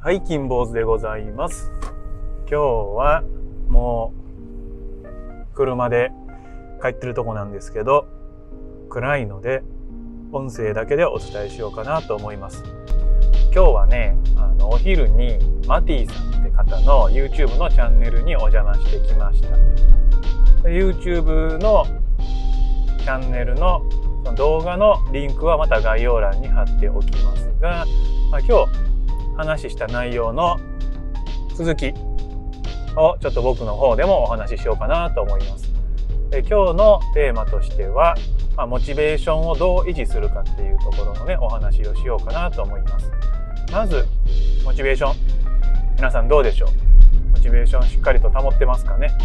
はい、金坊主でございます。今日はもう車で帰ってるとこなんですけど、暗いので音声だけでお伝えしようかなと思います。今日はね、あのお昼にマティさんって方の YouTube のチャンネルにお邪魔してきました。YouTube のチャンネルの動画のリンクはまた概要欄に貼っておきますが、まあ、今日話した内容の続きをちょっと僕の方でもお話ししようかなと思います。で今日のテーマとしては、まあ、モチベーションをどう維持するかっていうところのねお話をしようかなと思います。まずモチベーション皆さんどうでしょう？モチベーションしっかりと保ってますかね？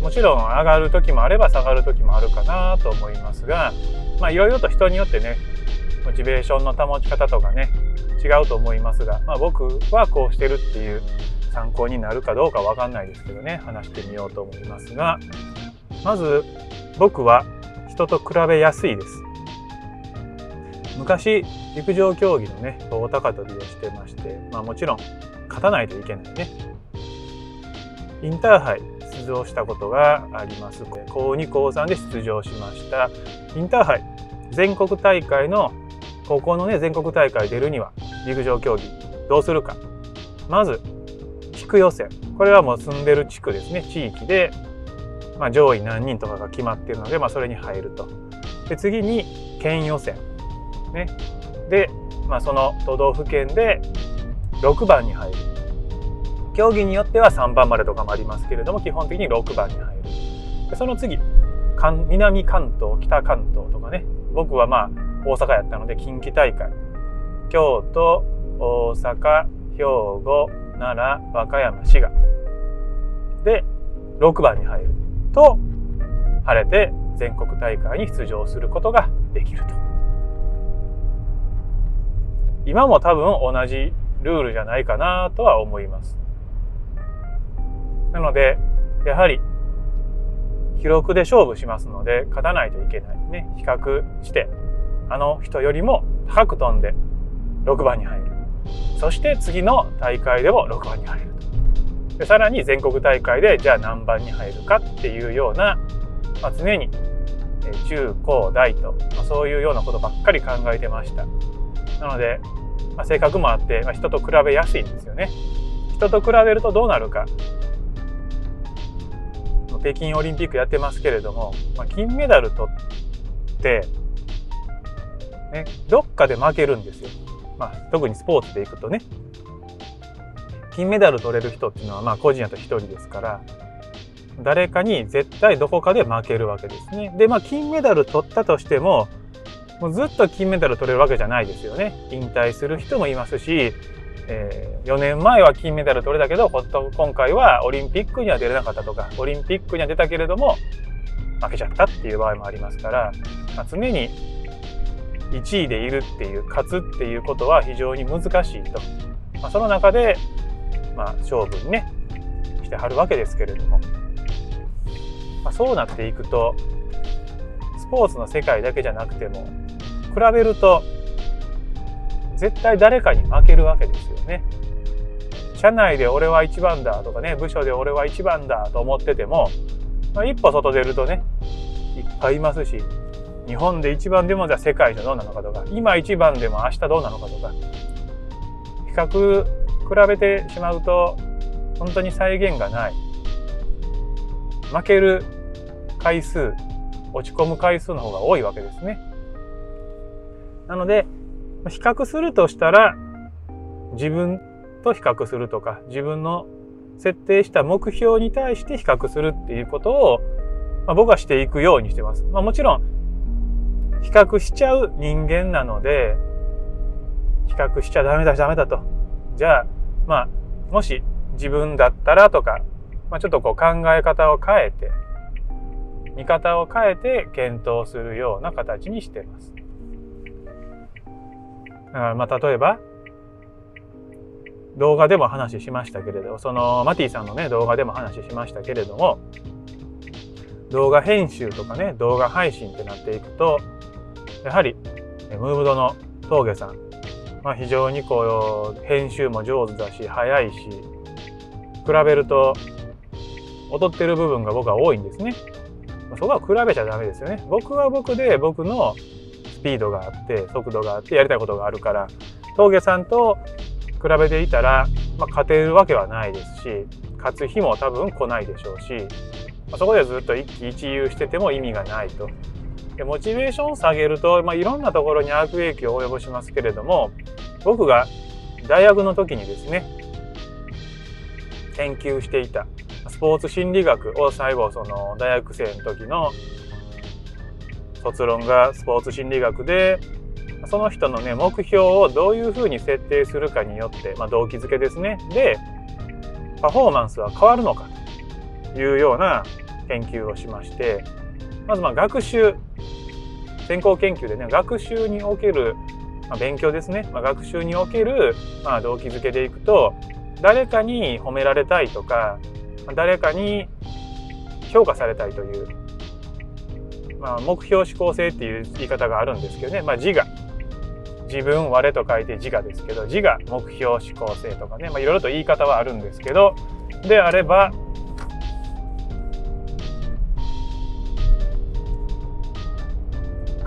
もちろん上がる時もあれば下がる時もあるかなと思いますがまあいろいろと人によってねモチベーションの保ち方とかね違うと思いますが、まあ、僕はこうしてるっていう参考になるかどうかわかんないですけどね話してみようと思いますがまず僕は人と比べやすいです。昔陸上競技のね棒高跳びをしてまして、まあ、もちろん勝たないといけないね。インターハイ出場したことがあります。高2高3で出場しました。インターハイ全国大会の高校のね全国大会出るには陸上競技どうするか。まず地区予選。これはもう住んでる地区ですね。地域で、まあ、上位何人とかが決まってるので、まあ、それに入ると。で次に県予選。ね。で、まあ、その都道府県で6番に入る。競技によっては3番までとかもありますけれども基本的に6番に入る。でその次南関東北関東とかね。僕はまあ大阪やったので近畿大会。京都大阪兵庫奈良和歌山滋賀。で6番に入ると晴れて全国大会に出場することができると。今も多分同じルールじゃないかなとは思います。なのでやはり記録で勝負しますので勝たないといけない。ね比較してあの人よりも高く飛んで6番に入る。そして次の大会でも6番に入る。とでさらに全国大会でじゃあ何番に入るかっていうような、まあ、常に中高大と、まあ、そういうようなことばっかり考えてました。なので、まあ、性格もあって、まあ、人と比べやすいんですよね。人と比べるとどうなるか。北京オリンピックやってますけれども、まあ、金メダル取ってね、どっかで負けるんですよ。まあ、特にスポーツでいくとね。金メダル取れる人っていうのは、まあ、個人やと1人ですから、誰かに絶対どこかで負けるわけですね。で、まあ、金メダル取ったとしても、もうずっと金メダル取れるわけじゃないですよね。引退する人もいますし、えー、4年前は金メダル取れたけど、今回はオリンピックには出れなかったとか、オリンピックには出たけれども、負けちゃったっていう場合もありますから、まあ、常に1位でいるっていう勝つっていうことは非常に難しいと、まあ、その中で、まあ、勝負にねしてはるわけですけれども、まあ、そうなっていくとスポーツの世界だけじゃなくても比べると絶対誰かに負けるわけですよね。社内で俺は一番だとかね部署で俺は一番だと思ってても、まあ、一歩外出るとねいっぱいいますし日本で一番でもじゃあ世界じゃどうなのかとか今一番でも明日どうなのかとか比較比べてしまうと本当に再現がない負ける回数落ち込む回数の方が多いわけですねなので比較するとしたら自分と比較するとか自分の設定した目標に対して比較するっていうことを、まあ、僕はしていくようにしてます。まあ、もちろん比較しちゃう人間なので、比較しちゃダメだ、ダメだと。じゃあ、まあ、もし自分だったらとか、まあ、ちょっとこう考え方を変えて、見方を変えて検討するような形にしてます。だからまあ、例えば、動画でも話しましたけれど、そのマティさんのね、動画でも話しましたけれども、動画編集とかね、動画配信ってなっていくと、やはり、ムーブドの峠さん、まあ、非常にこう編集も上手だし早いし比べると劣ってる部分が僕は多いんですね。そこは比べちゃダメですよね。僕は僕で僕のスピードがあって速度があってやりたいことがあるから峠さんと比べていたら、まあ、勝てるわけはないですし勝つ日も多分来ないでしょうし、まあ、そこでずっと一喜一憂してても意味がないと。モチベーションを下げると、まあ、いろんなところに悪影響を及ぼしますけれども僕が大学の時にですね研究していたスポーツ心理学を最後その大学生の時の卒論がスポーツ心理学でその人のね目標をどういうふうに設定するかによって、まあ、動機づけですね。でパフォーマンスは変わるのかというような研究をしましてまずま学習先行研究でね学習における、まあ、勉強ですね、まあ、学習における、まあ、動機づけでいくと誰かに褒められたいとか誰かに評価されたいという、まあ、目標指向性っていう言い方があるんですけどね、まあ、自我。自分我と書いて自我ですけど自我目標指向性とかね、まあ、いろいろと言い方はあるんですけどであれば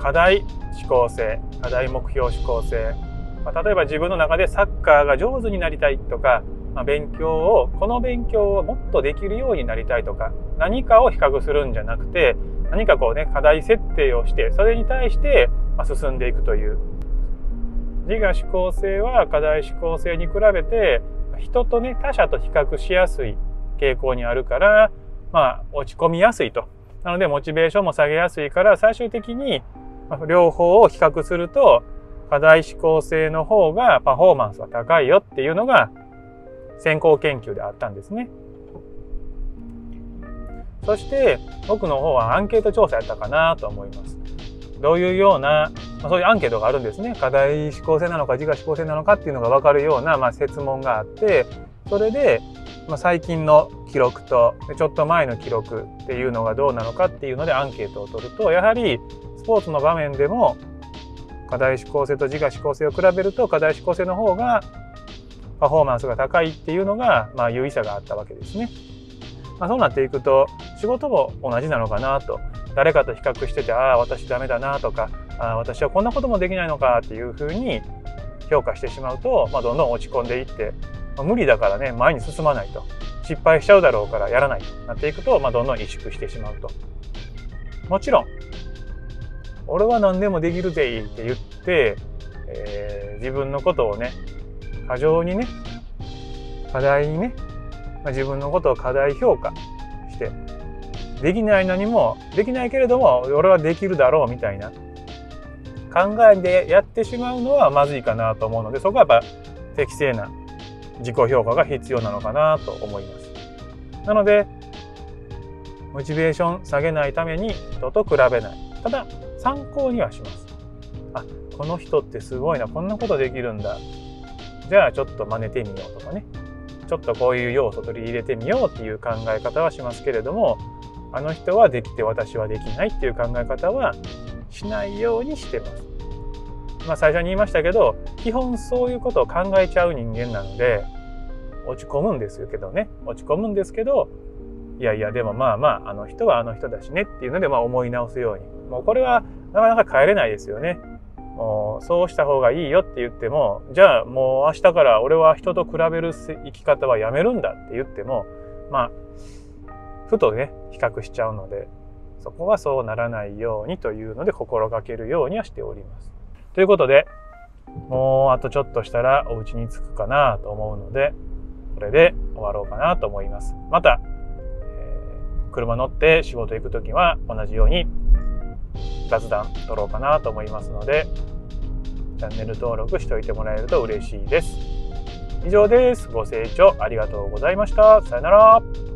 課題指向性課題目標指向性、まあ、例えば自分の中でサッカーが上手になりたいとか、まあ、勉強をこの勉強をもっとできるようになりたいとか何かを比較するんじゃなくて何かこうね課題設定をしてそれに対して進んでいくという。自我指向性は課題指向性に比べて人とね他者と比較しやすい傾向にあるからまあ落ち込みやすいと。なのでモチベーションも下げやすいから最終的に両方を比較すると課題指向性の方がパフォーマンスは高いよっていうのが先行研究であったんですね。そして僕の方はアンケート調査やったかなと思います。どういうような、まあ、そういうアンケートがあるんですね。課題指向性なのか自我指向性なのかっていうのが分かるような、まあ、設問があってそれで、まあ、最近の記録とちょっと前の記録っていうのがどうなのかっていうのでアンケートを取るとやはりポーツの場面でも課題指向性と自我指向性を比べると課題指向性の方がパフォーマンスが高いっていうのが、まあ、優位さがあったわけですね。まあ、そうなっていくと仕事も同じなのかなと誰かと比較しててああ私ダメだなとかああ私はこんなこともできないのかっていうふうに評価してしまうと、まあ、どんどん落ち込んでいって、まあ、無理だからね前に進まないと失敗しちゃうだろうからやらないとなっていくと、まあ、どんどん萎縮してしまうと。もちろん俺は何でもできるぜって言って、えー、自分のことをね過剰にね課題にね、まあ、自分のことを過大評価してできないのにもできないけれども俺はできるだろうみたいな考えでやってしまうのはまずいかなと思うのでそこはやっぱ適正な自己評価が必要なのかなと思います。なのでモチベーション下げないために人と比べない。ただ参考にはします。あこの人ってすごいなこんなことできるんだじゃあちょっと真似てみようとかねちょっとこういう要素取り入れてみようっていう考え方はしますけれどもあの人はできて私はできないっていう考え方はしないようにしてます。まあ最初に言いましたけど基本そういうことを考えちゃう人間なので落ち込むんですけどね落ち込むんですけどいやいやでもまあまああの人はあの人だしねっていうのでまあ思い直すようにもうこれはなかなか変えれないですよね。もうそうした方がいいよって言ってもじゃあもう明日から俺は人と比べる生き方はやめるんだって言ってもまあふとね比較しちゃうのでそこはそうならないようにというので心がけるようにはしております。ということでもうあとちょっとしたらお家に着くかなと思うのでこれで終わろうかなと思います。また、車乗って仕事行く時は同じように雑談撮ろうかなと思いますのでチャンネル登録しておいてもらえると嬉しいです。以上です。ご清聴ありがとうございました。さよなら。